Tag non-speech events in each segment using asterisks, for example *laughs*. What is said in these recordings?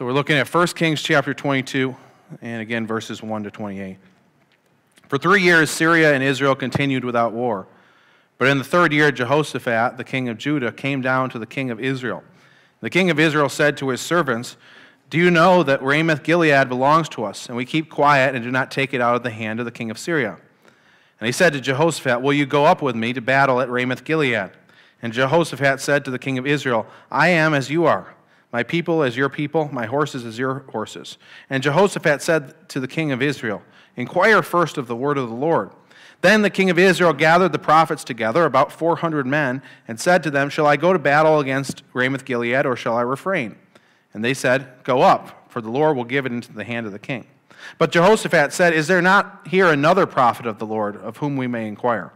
So we're looking at 1 Kings chapter 22, and again, verses 1 to 28. For three years, Syria and Israel continued without war. But in the third year, Jehoshaphat, the king of Judah, came down to the king of Israel. The king of Israel said to his servants, Do you know that Ramoth Gilead belongs to us, and we keep quiet and do not take it out of the hand of the king of Syria? And he said to Jehoshaphat, Will you go up with me to battle at Ramoth Gilead? And Jehoshaphat said to the king of Israel, I am as you are my people as your people, my horses as your horses. And Jehoshaphat said to the king of Israel, Inquire first of the word of the Lord. Then the king of Israel gathered the prophets together, about 400 men, and said to them, Shall I go to battle against Ramoth Gilead, or shall I refrain? And they said, Go up, for the Lord will give it into the hand of the king. But Jehoshaphat said, Is there not here another prophet of the Lord, of whom we may inquire?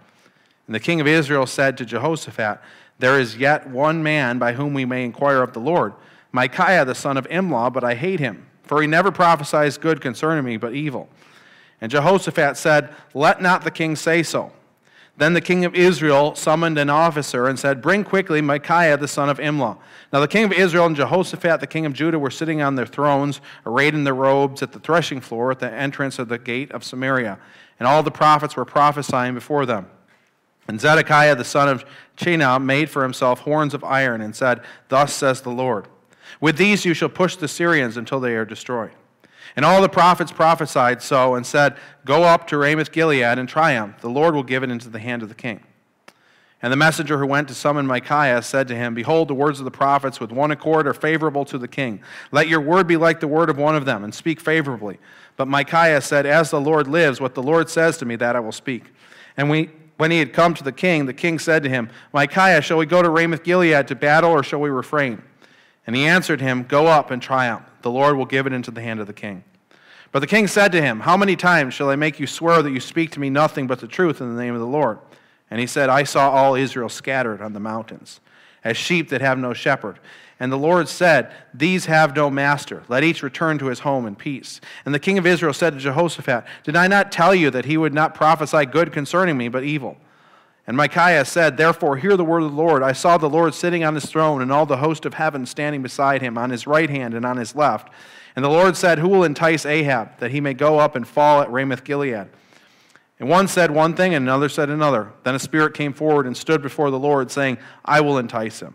And the king of Israel said to Jehoshaphat, There is yet one man by whom we may inquire of the Lord Micaiah the son of Imlah, but I hate him, for he never prophesies good concerning me, but evil. And Jehoshaphat said, Let not the king say so. Then the king of Israel summoned an officer and said, Bring quickly Micaiah the son of Imlah. Now the king of Israel and Jehoshaphat the king of Judah were sitting on their thrones, arrayed in their robes, at the threshing floor at the entrance of the gate of Samaria. And all the prophets were prophesying before them. And Zedekiah the son of Chenaanah made for himself horns of iron and said, Thus says the Lord. With these you shall push the Syrians until they are destroyed. And all the prophets prophesied so and said, Go up to Ramoth Gilead and triumph. The Lord will give it into the hand of the king. And the messenger who went to summon Micaiah said to him, Behold, the words of the prophets with one accord are favorable to the king. Let your word be like the word of one of them, and speak favorably. But Micaiah said, As the Lord lives, what the Lord says to me, that I will speak. And we, when he had come to the king, the king said to him, Micaiah, shall we go to Ramoth Gilead to battle, or shall we refrain? And he answered him, Go up and triumph. The Lord will give it into the hand of the king. But the king said to him, How many times shall I make you swear that you speak to me nothing but the truth in the name of the Lord? And he said, I saw all Israel scattered on the mountains, as sheep that have no shepherd. And the Lord said, These have no master. Let each return to his home in peace. And the king of Israel said to Jehoshaphat, Did I not tell you that he would not prophesy good concerning me, but evil? And Micaiah said, Therefore, hear the word of the Lord. I saw the Lord sitting on his throne, and all the host of heaven standing beside him, on his right hand and on his left. And the Lord said, Who will entice Ahab, that he may go up and fall at Ramoth Gilead? And one said one thing, and another said another. Then a spirit came forward and stood before the Lord, saying, I will entice him.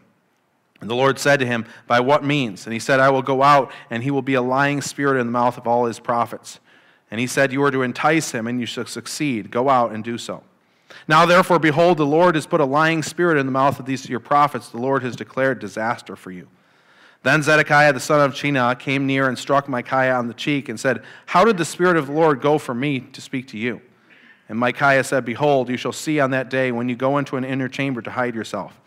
And the Lord said to him, By what means? And he said, I will go out, and he will be a lying spirit in the mouth of all his prophets. And he said, You are to entice him, and you shall succeed. Go out and do so. Now, therefore, behold, the Lord has put a lying spirit in the mouth of these your prophets. The Lord has declared disaster for you. Then Zedekiah the son of Chenaanah came near and struck Micaiah on the cheek and said, How did the Spirit of the Lord go from me to speak to you? And Micaiah said, Behold, you shall see on that day when you go into an inner chamber to hide yourself.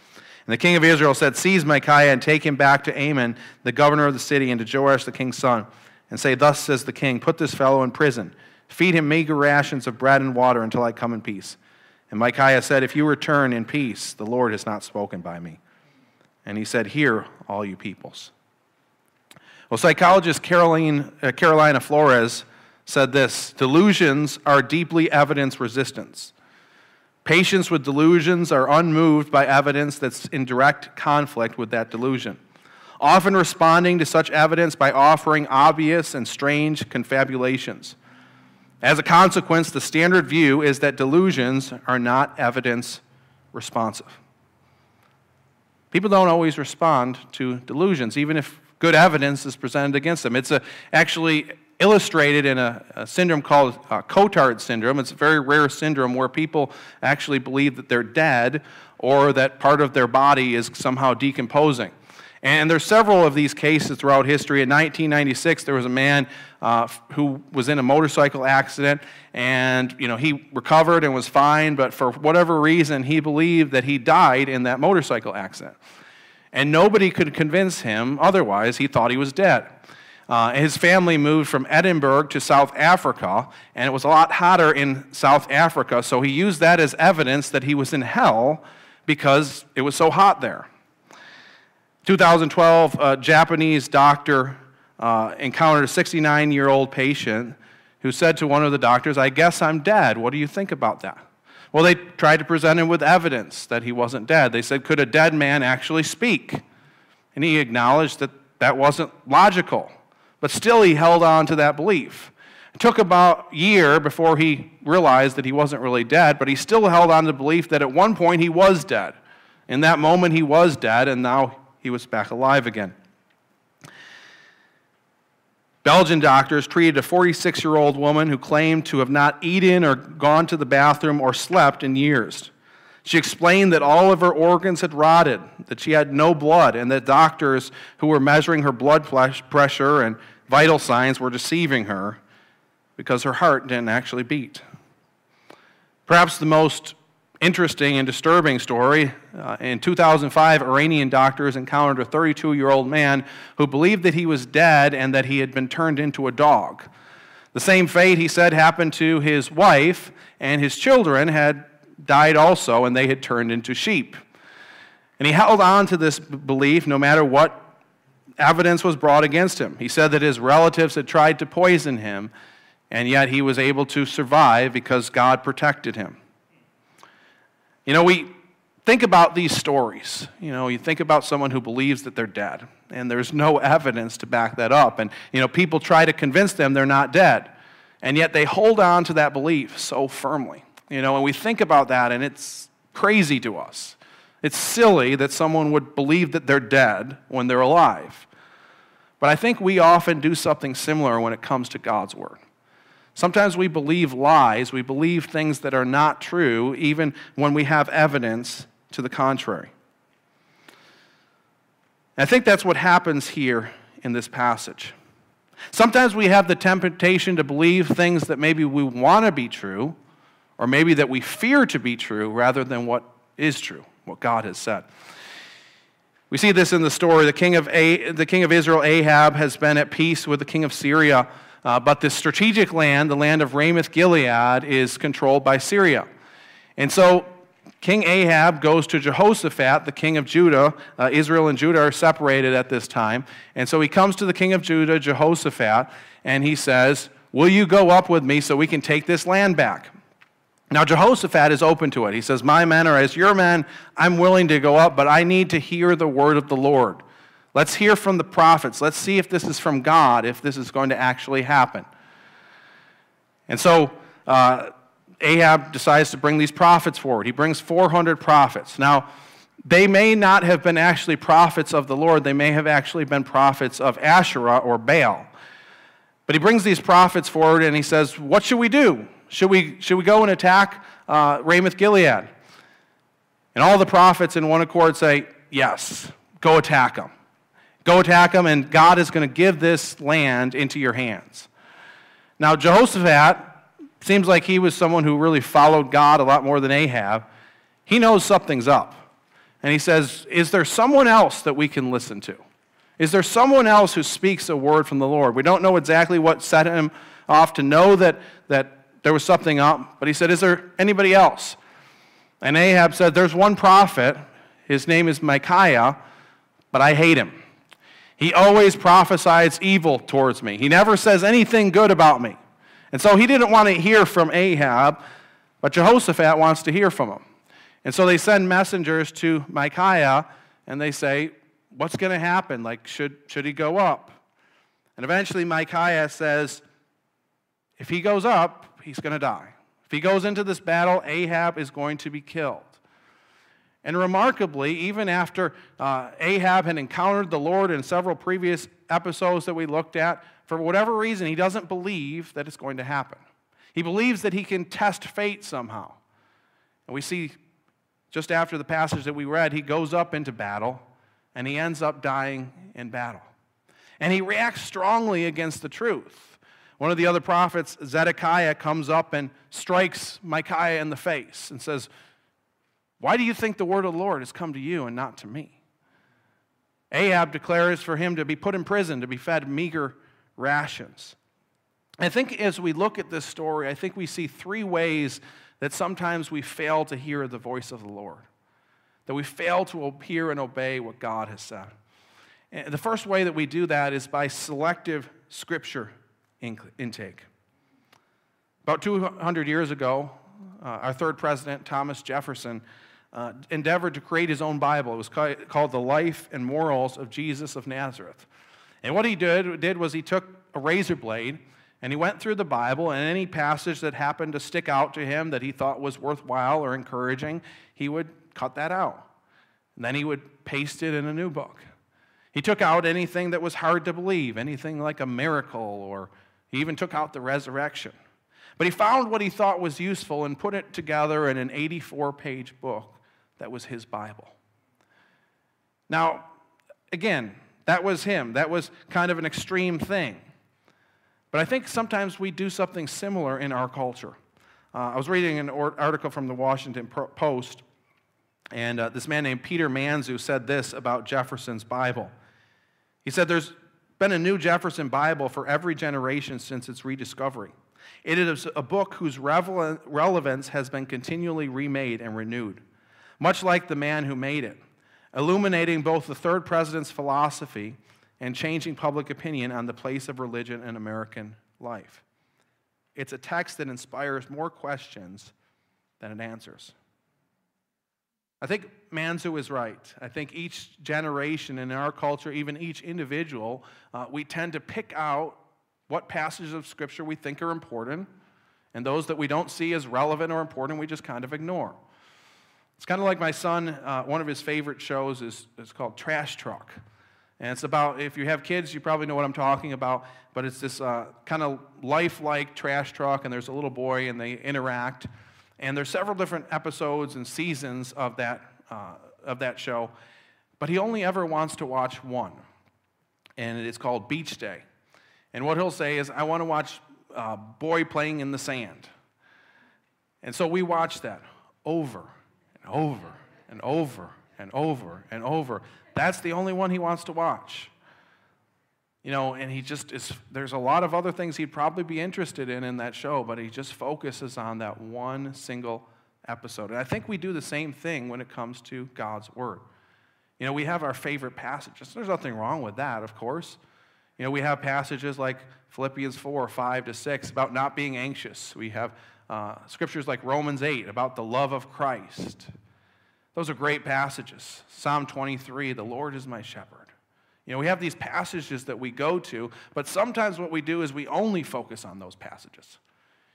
And the king of Israel said, Seize Micaiah and take him back to Amon, the governor of the city, and to Joash the king's son, and say, Thus says the king, Put this fellow in prison. Feed him meager rations of bread and water until I come in peace. And Micaiah said, If you return in peace, the Lord has not spoken by me. And he said, Hear, all you peoples. Well, psychologist Caroline, uh, Carolina Flores said this Delusions are deeply evidence resistant. Patients with delusions are unmoved by evidence that's in direct conflict with that delusion, often responding to such evidence by offering obvious and strange confabulations. As a consequence, the standard view is that delusions are not evidence responsive. People don't always respond to delusions, even if good evidence is presented against them. It's a, actually illustrated in a, a syndrome called uh, Cotard syndrome. It's a very rare syndrome where people actually believe that they're dead or that part of their body is somehow decomposing. And there's several of these cases throughout history. In 1996, there was a man uh, who was in a motorcycle accident, and you know he recovered and was fine, but for whatever reason, he believed that he died in that motorcycle accident. And nobody could convince him otherwise. He thought he was dead. Uh, his family moved from Edinburgh to South Africa, and it was a lot hotter in South Africa, so he used that as evidence that he was in hell because it was so hot there. 2012, a Japanese doctor uh, encountered a 69 year old patient who said to one of the doctors, I guess I'm dead. What do you think about that? Well, they tried to present him with evidence that he wasn't dead. They said, Could a dead man actually speak? And he acknowledged that that wasn't logical. but still he held on to that belief. It took about a year before he realized that he wasn't really dead, but he still held on to the belief that at one point he was dead. In that moment, he was dead, and now he was back alive again. Belgian doctors treated a 46 year old woman who claimed to have not eaten or gone to the bathroom or slept in years. She explained that all of her organs had rotted, that she had no blood, and that doctors who were measuring her blood pressure and vital signs were deceiving her because her heart didn't actually beat. Perhaps the most interesting and disturbing story. Uh, in 2005, Iranian doctors encountered a 32 year old man who believed that he was dead and that he had been turned into a dog. The same fate, he said, happened to his wife, and his children had died also, and they had turned into sheep. And he held on to this belief no matter what evidence was brought against him. He said that his relatives had tried to poison him, and yet he was able to survive because God protected him. You know, we think about these stories. You know, you think about someone who believes that they're dead, and there's no *laughs* evidence to back that up. And, you know, people try to convince them they're not dead, and yet they hold on to that belief so firmly. You know, and we think about that, and it's crazy to us. It's silly that someone would believe that they're dead when they're alive. But I think we often do something similar when it comes to God's Word. Sometimes we believe lies, we believe things that are not true, even when we have evidence to the contrary. I think that's what happens here in this passage. Sometimes we have the temptation to believe things that maybe we want to be true, or maybe that we fear to be true, rather than what is true, what God has said. We see this in the story. The king of, A- the king of Israel, Ahab, has been at peace with the king of Syria uh, but the strategic land, the land of Ramoth Gilead, is controlled by Syria. And so King Ahab goes to Jehoshaphat, the king of Judah. Uh, Israel and Judah are separated at this time. And so he comes to the king of Judah, Jehoshaphat, and he says, Will you go up with me so we can take this land back? Now, Jehoshaphat is open to it. He says, My men are as your men. I'm willing to go up, but I need to hear the word of the Lord. Let's hear from the prophets. Let's see if this is from God, if this is going to actually happen. And so uh, Ahab decides to bring these prophets forward. He brings 400 prophets. Now, they may not have been actually prophets of the Lord, they may have actually been prophets of Asherah or Baal. But he brings these prophets forward and he says, What should we do? Should we, should we go and attack uh, Ramoth Gilead? And all the prophets in one accord say, Yes, go attack them. Go attack them, and God is going to give this land into your hands. Now, Jehoshaphat seems like he was someone who really followed God a lot more than Ahab. He knows something's up. And he says, Is there someone else that we can listen to? Is there someone else who speaks a word from the Lord? We don't know exactly what set him off to know that, that there was something up, but he said, Is there anybody else? And Ahab said, There's one prophet. His name is Micaiah, but I hate him. He always prophesies evil towards me. He never says anything good about me. And so he didn't want to hear from Ahab, but Jehoshaphat wants to hear from him. And so they send messengers to Micaiah and they say, What's going to happen? Like, should, should he go up? And eventually Micaiah says, If he goes up, he's going to die. If he goes into this battle, Ahab is going to be killed. And remarkably, even after uh, Ahab had encountered the Lord in several previous episodes that we looked at, for whatever reason, he doesn't believe that it's going to happen. He believes that he can test fate somehow. And we see just after the passage that we read, he goes up into battle and he ends up dying in battle. And he reacts strongly against the truth. One of the other prophets, Zedekiah, comes up and strikes Micaiah in the face and says, why do you think the word of the Lord has come to you and not to me? Ahab declares for him to be put in prison, to be fed meager rations. I think as we look at this story, I think we see three ways that sometimes we fail to hear the voice of the Lord, that we fail to hear and obey what God has said. And the first way that we do that is by selective scripture intake. About 200 years ago, uh, our third president, Thomas Jefferson, uh, endeavored to create his own Bible. It was called The Life and Morals of Jesus of Nazareth. And what he did, did was he took a razor blade and he went through the Bible, and any passage that happened to stick out to him that he thought was worthwhile or encouraging, he would cut that out. And then he would paste it in a new book. He took out anything that was hard to believe, anything like a miracle, or he even took out the resurrection. But he found what he thought was useful and put it together in an 84 page book that was his Bible. Now, again, that was him. That was kind of an extreme thing. But I think sometimes we do something similar in our culture. Uh, I was reading an article from the Washington Post, and uh, this man named Peter Manseau said this about Jefferson's Bible. He said, There's been a new Jefferson Bible for every generation since its rediscovery. It is a book whose relevance has been continually remade and renewed, much like the man who made it, illuminating both the third president's philosophy and changing public opinion on the place of religion in American life. It's a text that inspires more questions than it answers. I think Manseau is right. I think each generation in our culture, even each individual, uh, we tend to pick out what passages of Scripture we think are important, and those that we don't see as relevant or important, we just kind of ignore. It's kind of like my son, uh, one of his favorite shows is, is called Trash Truck. And it's about, if you have kids, you probably know what I'm talking about, but it's this uh, kind of lifelike trash truck, and there's a little boy, and they interact. And there's several different episodes and seasons of that, uh, of that show, but he only ever wants to watch one, and it's called Beach Day. And what he'll say is, I want to watch uh, boy playing in the sand. And so we watch that over and over and over and over and over. That's the only one he wants to watch. You know, and he just is, there's a lot of other things he'd probably be interested in in that show, but he just focuses on that one single episode. And I think we do the same thing when it comes to God's Word. You know, we have our favorite passages. There's nothing wrong with that, of course. You know, we have passages like Philippians 4, 5 to 6 about not being anxious. We have uh, scriptures like Romans 8 about the love of Christ. Those are great passages. Psalm 23, the Lord is my shepherd. You know, we have these passages that we go to, but sometimes what we do is we only focus on those passages.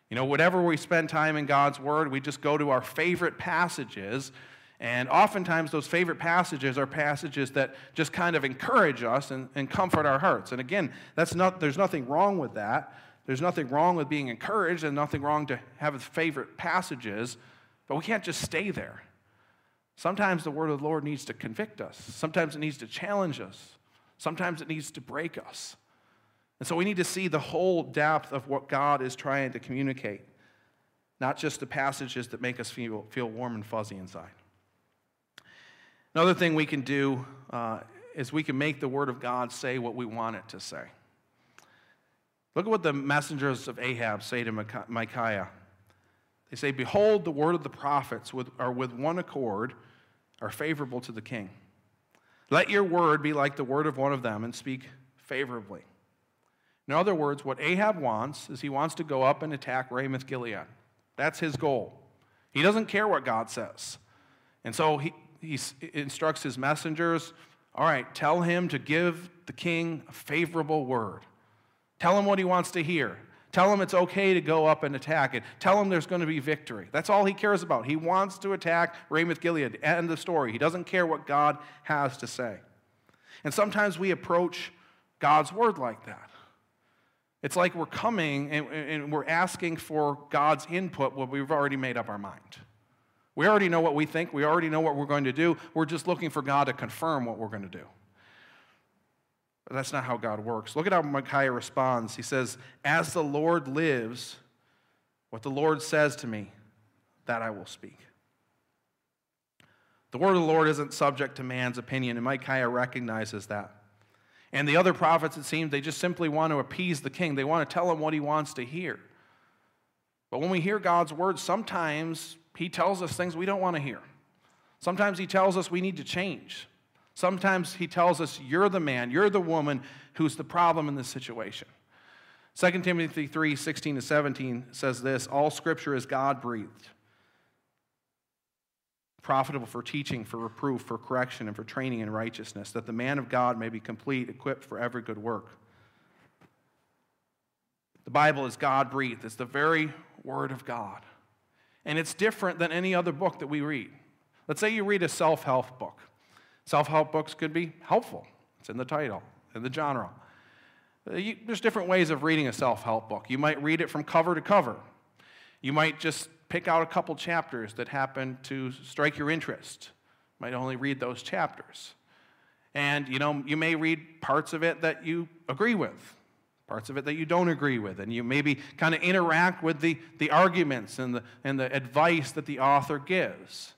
You know, whatever we spend time in God's Word, we just go to our favorite passages and oftentimes, those favorite passages are passages that just kind of encourage us and, and comfort our hearts. And again, that's not, there's nothing wrong with that. There's nothing wrong with being encouraged and nothing wrong to have favorite passages, but we can't just stay there. Sometimes the word of the Lord needs to convict us, sometimes it needs to challenge us, sometimes it needs to break us. And so we need to see the whole depth of what God is trying to communicate, not just the passages that make us feel, feel warm and fuzzy inside. Another thing we can do uh, is we can make the Word of God say what we want it to say. Look at what the messengers of Ahab say to Micaiah. They say, Behold, the word of the prophets are with one accord are favorable to the king. Let your word be like the word of one of them and speak favorably. In other words, what Ahab wants is he wants to go up and attack Ramoth Gilead. That's his goal. He doesn't care what God says. And so he, he instructs his messengers all right, tell him to give the king a favorable word. Tell him what he wants to hear. Tell him it's okay to go up and attack it. Tell him there's going to be victory. That's all he cares about. He wants to attack Ramoth Gilead. End the story. He doesn't care what God has to say. And sometimes we approach God's word like that. It's like we're coming and, and we're asking for God's input when we've already made up our mind. We already know what we think, we already know what we're going to do. We're just looking for God to confirm what we're going to do. But that's not how God works. Look at how Micaiah responds. He says, As the Lord lives, what the Lord says to me, that I will speak. The word of the Lord isn't subject to man's opinion, and Micaiah recognizes that. And the other prophets, it seems, they just simply want to appease the king. They want to tell him what he wants to hear. But when we hear God's word, sometimes he tells us things we don't want to hear. Sometimes He tells us we need to change. Sometimes He tells us, You're the man, you're the woman who's the problem in this situation. 2 Timothy 3 16 to 17 says this All scripture is God breathed, profitable for teaching, for reproof, for correction, and for training in righteousness, that the man of God may be complete, equipped for every good work. The Bible is God breathed, it's the very Word of God. And it's different than any other book that we read. Let's say you read a self help book. Self help books could be helpful, it's in the title, in the genre. Uh, there's different ways of reading a self help book. You might read it from cover to cover. You might just pick out a couple chapters that happen to strike your interest. You might only read those chapters. And you know, you may read parts of it that you agree with, parts of it that you don't agree with, and you maybe kind of interact with the, the arguments and the, and the advice that the author gives.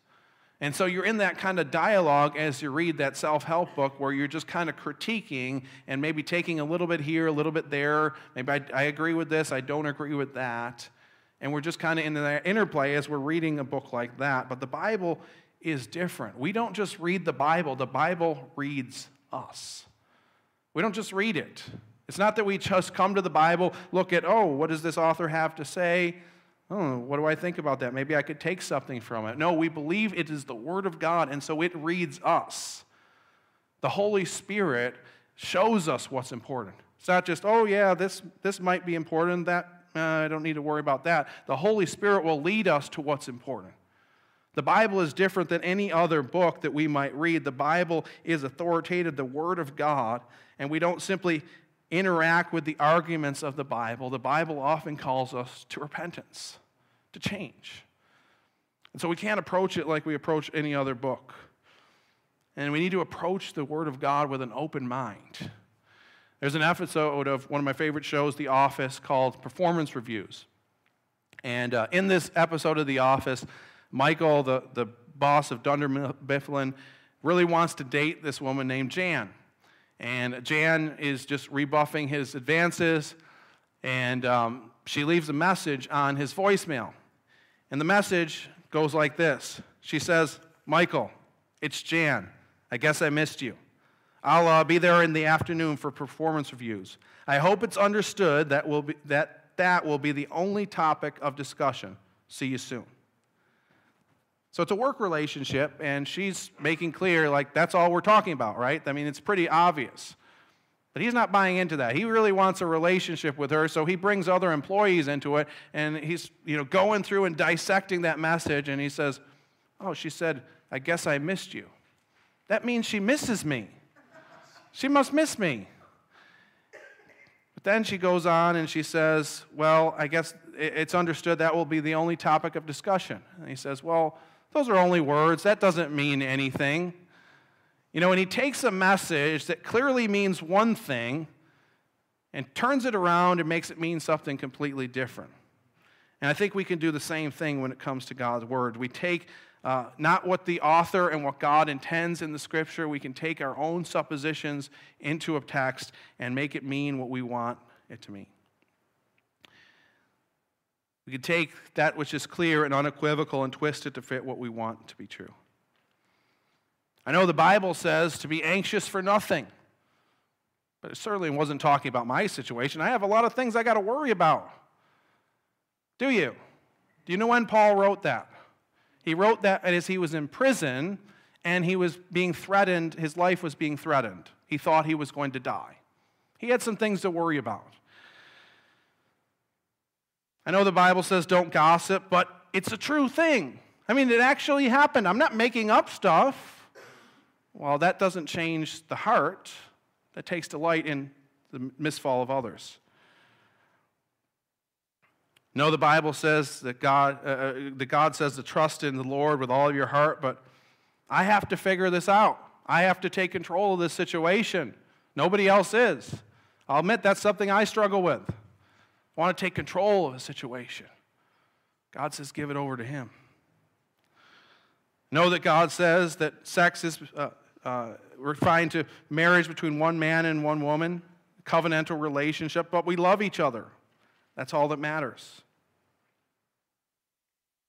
And so you're in that kind of dialogue as you read that self help book where you're just kind of critiquing and maybe taking a little bit here, a little bit there. Maybe I, I agree with this, I don't agree with that. And we're just kind of in that interplay as we're reading a book like that. But the Bible is different. We don't just read the Bible, the Bible reads us. We don't just read it. It's not that we just come to the Bible, look at, oh, what does this author have to say? Oh, what do I think about that? Maybe I could take something from it. No, we believe it is the Word of God, and so it reads us. The Holy Spirit shows us what's important. It's not just, oh, yeah, this, this might be important, that, uh, I don't need to worry about that. The Holy Spirit will lead us to what's important. The Bible is different than any other book that we might read. The Bible is authoritative, the Word of God, and we don't simply interact with the arguments of the Bible, the Bible often calls us to repentance, to change. And so we can't approach it like we approach any other book. And we need to approach the Word of God with an open mind. There's an episode of one of my favorite shows, The Office, called Performance Reviews. And uh, in this episode of The Office, Michael, the, the boss of Dunder Mifflin, really wants to date this woman named Jan. And Jan is just rebuffing his advances, and um, she leaves a message on his voicemail. And the message goes like this She says, Michael, it's Jan. I guess I missed you. I'll uh, be there in the afternoon for performance reviews. I hope it's understood that, will be, that that will be the only topic of discussion. See you soon. So it's a work relationship, and she's making clear, like, that's all we're talking about, right? I mean, it's pretty obvious. But he's not buying into that. He really wants a relationship with her, so he brings other employees into it, and he's, you know, going through and dissecting that message, and he says, Oh, she said, I guess I missed you. That means she misses me. She must miss me. But then she goes on and she says, Well, I guess it's understood that will be the only topic of discussion. And he says, Well, those are only words. That doesn't mean anything. You know, and he takes a message that clearly means one thing and turns it around and makes it mean something completely different. And I think we can do the same thing when it comes to God's word. We take uh, not what the author and what God intends in the scripture, we can take our own suppositions into a text and make it mean what we want it to mean. We can take that which is clear and unequivocal and twist it to fit what we want to be true. I know the Bible says to be anxious for nothing, but it certainly wasn't talking about my situation. I have a lot of things I got to worry about. Do you? Do you know when Paul wrote that? He wrote that as he was in prison and he was being threatened, his life was being threatened. He thought he was going to die. He had some things to worry about. I know the Bible says don't gossip, but it's a true thing. I mean, it actually happened. I'm not making up stuff. Well, that doesn't change the heart that takes delight in the misfall of others. No, the Bible says that God, uh, uh, that God says to trust in the Lord with all of your heart, but I have to figure this out. I have to take control of this situation. Nobody else is. I'll admit that's something I struggle with want to take control of a situation. God says, give it over to Him. Know that God says that sex is uh, uh, refined to marriage between one man and one woman, covenantal relationship, but we love each other. That's all that matters.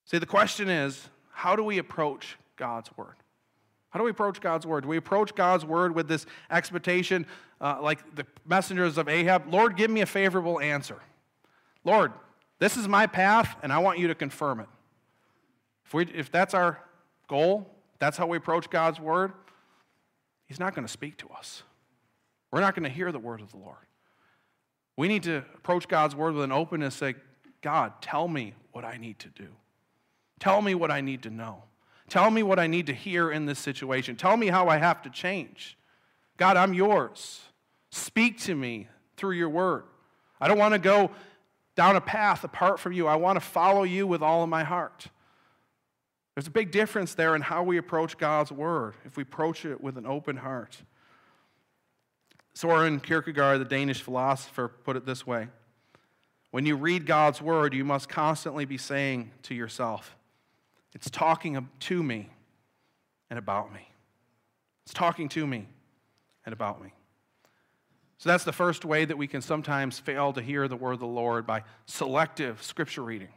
See, the question is how do we approach God's Word? How do we approach God's Word? Do we approach God's Word with this expectation, uh, like the messengers of Ahab? Lord, give me a favorable answer. Lord, this is my path, and I want you to confirm it. If, we, if that's our goal, that's how we approach God's word, He's not going to speak to us. We're not going to hear the word of the Lord. We need to approach God's word with an openness, say, God, tell me what I need to do. Tell me what I need to know. Tell me what I need to hear in this situation. Tell me how I have to change. God, I'm yours. Speak to me through your word. I don't want to go down a path apart from you. I want to follow you with all of my heart. There's a big difference there in how we approach God's word if we approach it with an open heart. Soren Kierkegaard, the Danish philosopher, put it this way When you read God's word, you must constantly be saying to yourself, It's talking to me and about me. It's talking to me and about me. So that's the first way that we can sometimes fail to hear the word of the Lord by selective scripture reading,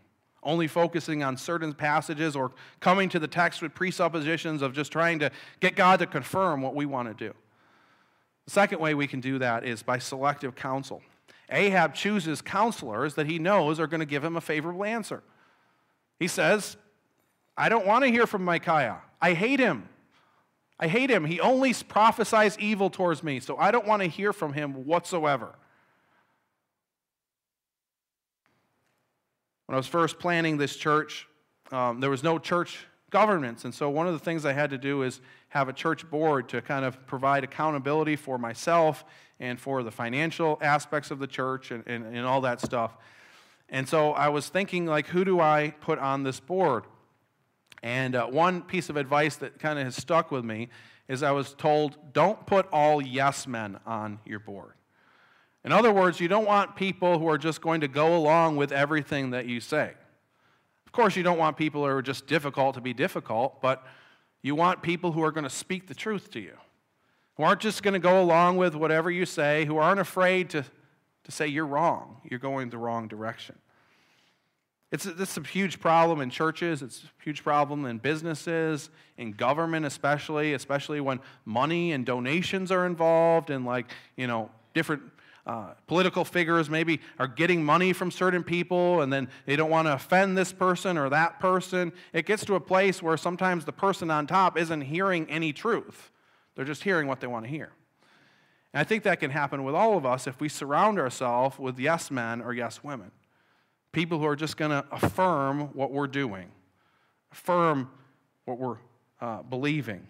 only focusing on certain passages or coming to the text with presuppositions of just trying to get God to confirm what we want to do. The second way we can do that is by selective counsel. Ahab chooses counselors that he knows are going to give him a favorable answer. He says, I don't want to hear from Micaiah. I hate him. I hate him. He only prophesies evil towards me, so I don't want to hear from him whatsoever. When I was first planning this church, um, there was no church governance. And so one of the things I had to do is have a church board to kind of provide accountability for myself and for the financial aspects of the church and, and, and all that stuff. And so I was thinking, like, who do I put on this board? And uh, one piece of advice that kind of has stuck with me is I was told, don't put all yes men on your board. In other words, you don't want people who are just going to go along with everything that you say. Of course, you don't want people who are just difficult to be difficult, but you want people who are going to speak the truth to you, who aren't just going to go along with whatever you say, who aren't afraid to, to say you're wrong, you're going the wrong direction. It's, it's a huge problem in churches. It's a huge problem in businesses, in government especially, especially when money and donations are involved and like, you know, different uh, political figures maybe are getting money from certain people and then they don't want to offend this person or that person. It gets to a place where sometimes the person on top isn't hearing any truth. They're just hearing what they want to hear. And I think that can happen with all of us if we surround ourselves with yes men or yes women people who are just going to affirm what we're doing, affirm what we're uh, believing.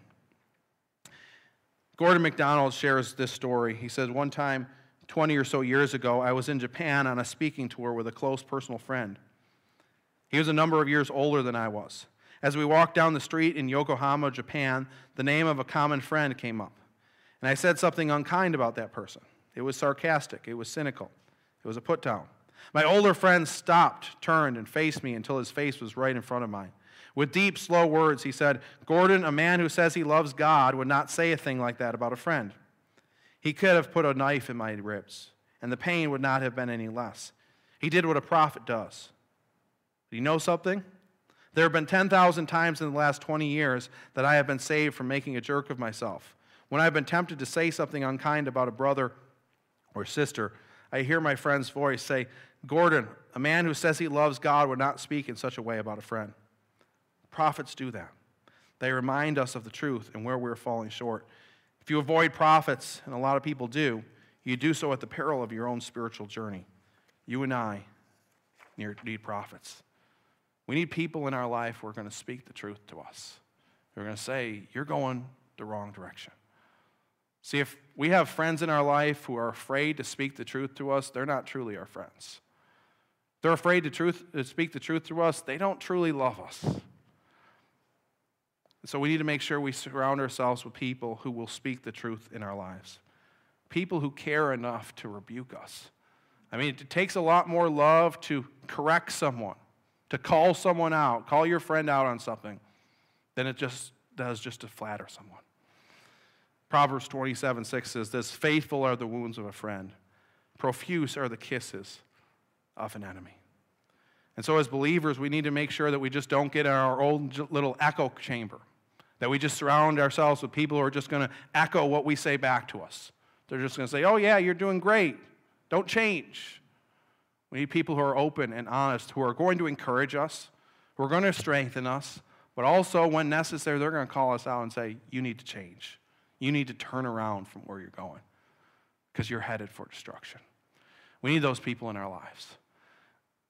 Gordon MacDonald shares this story. He says, One time, 20 or so years ago, I was in Japan on a speaking tour with a close personal friend. He was a number of years older than I was. As we walked down the street in Yokohama, Japan, the name of a common friend came up. And I said something unkind about that person. It was sarcastic, it was cynical, it was a put down. My older friend stopped, turned, and faced me until his face was right in front of mine. With deep, slow words, he said, Gordon, a man who says he loves God would not say a thing like that about a friend. He could have put a knife in my ribs, and the pain would not have been any less. He did what a prophet does. Do you know something? There have been 10,000 times in the last 20 years that I have been saved from making a jerk of myself. When I've been tempted to say something unkind about a brother or sister, I hear my friend's voice say, Gordon, a man who says he loves God would not speak in such a way about a friend. Prophets do that. They remind us of the truth and where we're falling short. If you avoid prophets, and a lot of people do, you do so at the peril of your own spiritual journey. You and I need prophets. We need people in our life who are going to speak the truth to us. who are going to say, You're going the wrong direction. See, if we have friends in our life who are afraid to speak the truth to us, they're not truly our friends. They're afraid to, truth, to speak the truth to us, they don't truly love us. so we need to make sure we surround ourselves with people who will speak the truth in our lives, people who care enough to rebuke us. I mean, it takes a lot more love to correct someone, to call someone out, call your friend out on something, than it just does just to flatter someone. Proverbs 27 6 says this Faithful are the wounds of a friend, profuse are the kisses of an enemy. And so, as believers, we need to make sure that we just don't get in our own little echo chamber, that we just surround ourselves with people who are just going to echo what we say back to us. They're just going to say, Oh, yeah, you're doing great. Don't change. We need people who are open and honest, who are going to encourage us, who are going to strengthen us, But also, when necessary, they're going to call us out and say, You need to change. You need to turn around from where you're going because you're headed for destruction. We need those people in our lives.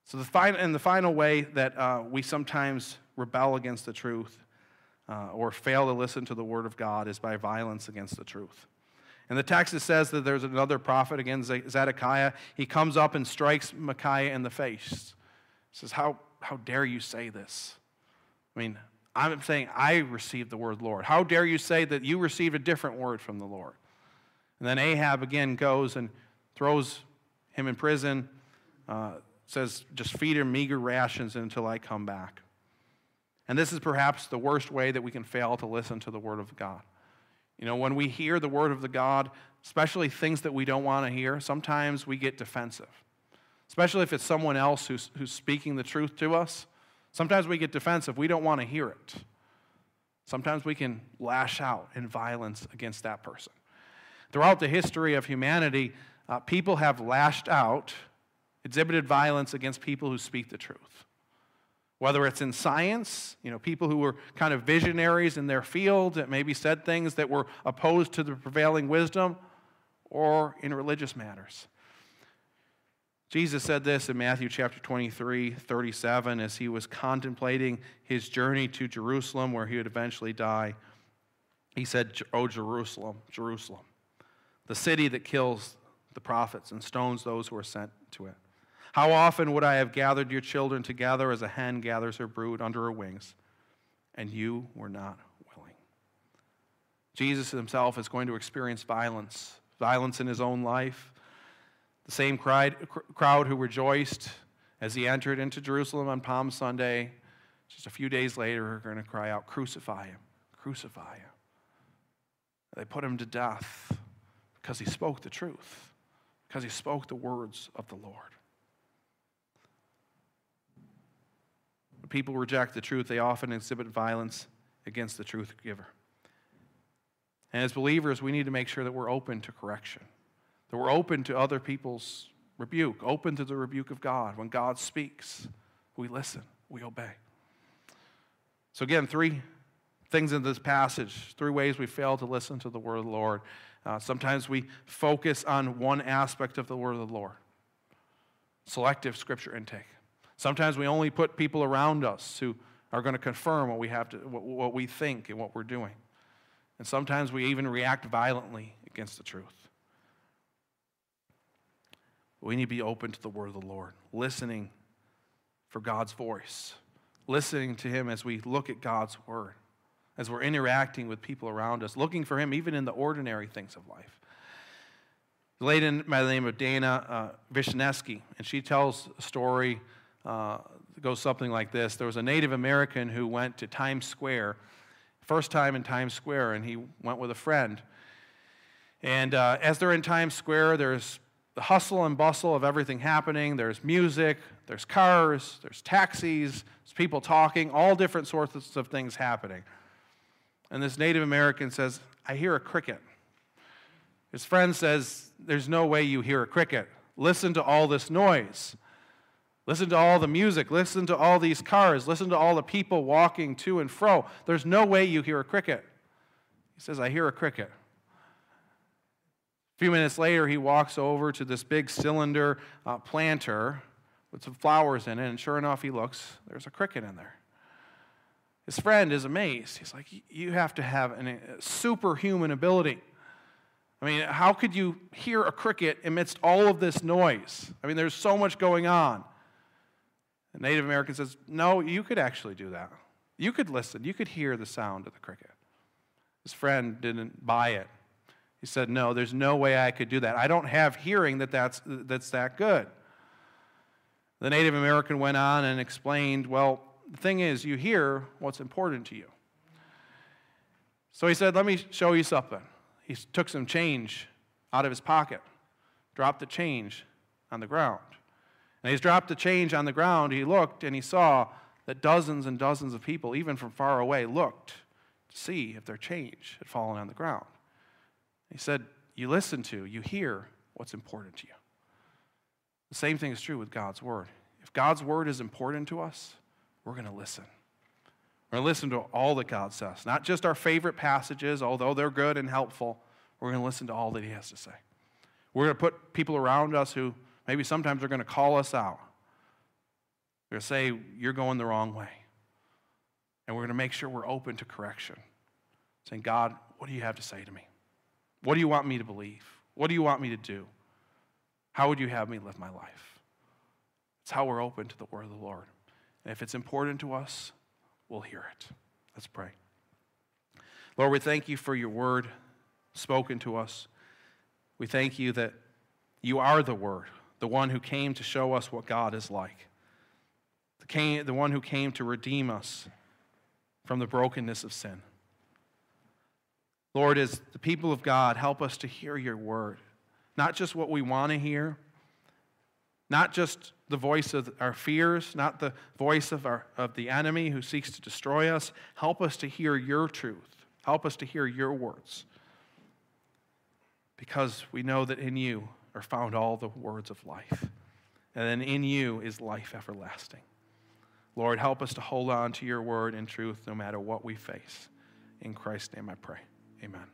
So, the final, and the final way that uh, we sometimes rebel against the truth uh, or fail to listen to the word of God is by violence against the truth. And the text says that there's another prophet against Zedekiah. He comes up and strikes Micaiah in the face. He says, How, how dare you say this? I mean, I'm saying I received the word Lord. How dare you say that you received a different word from the Lord? And then Ahab again goes and throws him in prison, uh, says, Just feed him meager rations until I come back. And this is perhaps the worst way that we can fail to listen to the word of God. You know, when we hear the word of the God, especially things that we don't want to hear, sometimes we get defensive. Especially if it's someone else who's, who's speaking the truth to us. Sometimes we get defensive. We don't want to hear it. Sometimes we can lash out in violence against that person. Throughout the history of humanity, uh, people have lashed out, exhibited violence against people who speak the truth. Whether it's in science, you know, people who were kind of visionaries in their field that maybe said things that were opposed to the prevailing wisdom, or in religious matters. Jesus said this in Matthew chapter 23, 37, as he was contemplating his journey to Jerusalem, where he would eventually die. He said, O Jerusalem, Jerusalem, the city that kills the prophets and stones those who are sent to it. How often would I have gathered your children together as a hen gathers her brood under her wings, and you were not willing? Jesus himself is going to experience violence, violence in his own life. The same crowd who rejoiced as he entered into Jerusalem on Palm Sunday, just a few days later, are going to cry out, Crucify him, crucify him. They put him to death because he spoke the truth, because he spoke the words of the Lord. When people reject the truth, they often exhibit violence against the truth giver. And as believers, we need to make sure that we're open to correction, that we're open to other people's rebuke, open to the rebuke of God. When God speaks, we listen, we obey. So, again, three things in this passage, three ways we fail to listen to the word of the Lord. Uh, sometimes we focus on one aspect of the word of the Lord selective scripture intake. Sometimes we only put people around us who are going to confirm what we have to, what, what we think and what we're doing. And sometimes we even react violently against the truth. We need to be open to the word of the Lord, listening for God's voice, listening to Him as we look at God's word, as we're interacting with people around us, looking for Him even in the ordinary things of life. A lady by the name of Dana uh, and she tells a story uh, goes something like this There was a Native American who went to Times Square, first time in Times Square, and he went with a friend. And uh, as they're in Times Square, there's the hustle and bustle of everything happening. There's music, there's cars, there's taxis, there's people talking, all different sorts of things happening. And this Native American says, I hear a cricket. His friend says, There's no way you hear a cricket. Listen to all this noise. Listen to all the music. Listen to all these cars. Listen to all the people walking to and fro. There's no way you hear a cricket. He says, I hear a cricket. A few minutes later, he walks over to this big cylinder uh, planter with some flowers in it, and sure enough, he looks, there's a cricket in there. His friend is amazed. He's like, You have to have a superhuman ability. I mean, how could you hear a cricket amidst all of this noise? I mean, there's so much going on. The Native American says, No, you could actually do that. You could listen. You could hear the sound of the cricket. His friend didn't buy it. He said, No, there's no way I could do that. I don't have hearing that that's, that's that good. The Native American went on and explained, Well, the thing is, you hear what's important to you. So he said, Let me show you something. He took some change out of his pocket, dropped the change on the ground. And he's dropped the change on the ground. He looked and he saw that dozens and dozens of people, even from far away, looked to see if their change had fallen on the ground. He said, You listen to, you hear what's important to you. The same thing is true with God's Word. If God's Word is important to us, we're going to listen. We're going to listen to all that God says, not just our favorite passages, although they're good and helpful. We're going to listen to all that He has to say. We're going to put people around us who maybe sometimes are going to call us out. They're going to say, You're going the wrong way. And we're going to make sure we're open to correction, saying, God, what do you have to say to me? What do you want me to believe? What do you want me to do? How would you have me live my life? It's how we're open to the word of the Lord. And if it's important to us, we'll hear it. Let's pray. Lord, we thank you for your word spoken to us. We thank you that you are the word, the one who came to show us what God is like, the, the one who came to redeem us from the brokenness of sin. Lord, as the people of God, help us to hear your word, not just what we want to hear, not just the voice of our fears, not the voice of, our, of the enemy who seeks to destroy us. Help us to hear your truth. Help us to hear your words. Because we know that in you are found all the words of life. And then in you is life everlasting. Lord, help us to hold on to your word and truth no matter what we face. In Christ's name I pray. Amen.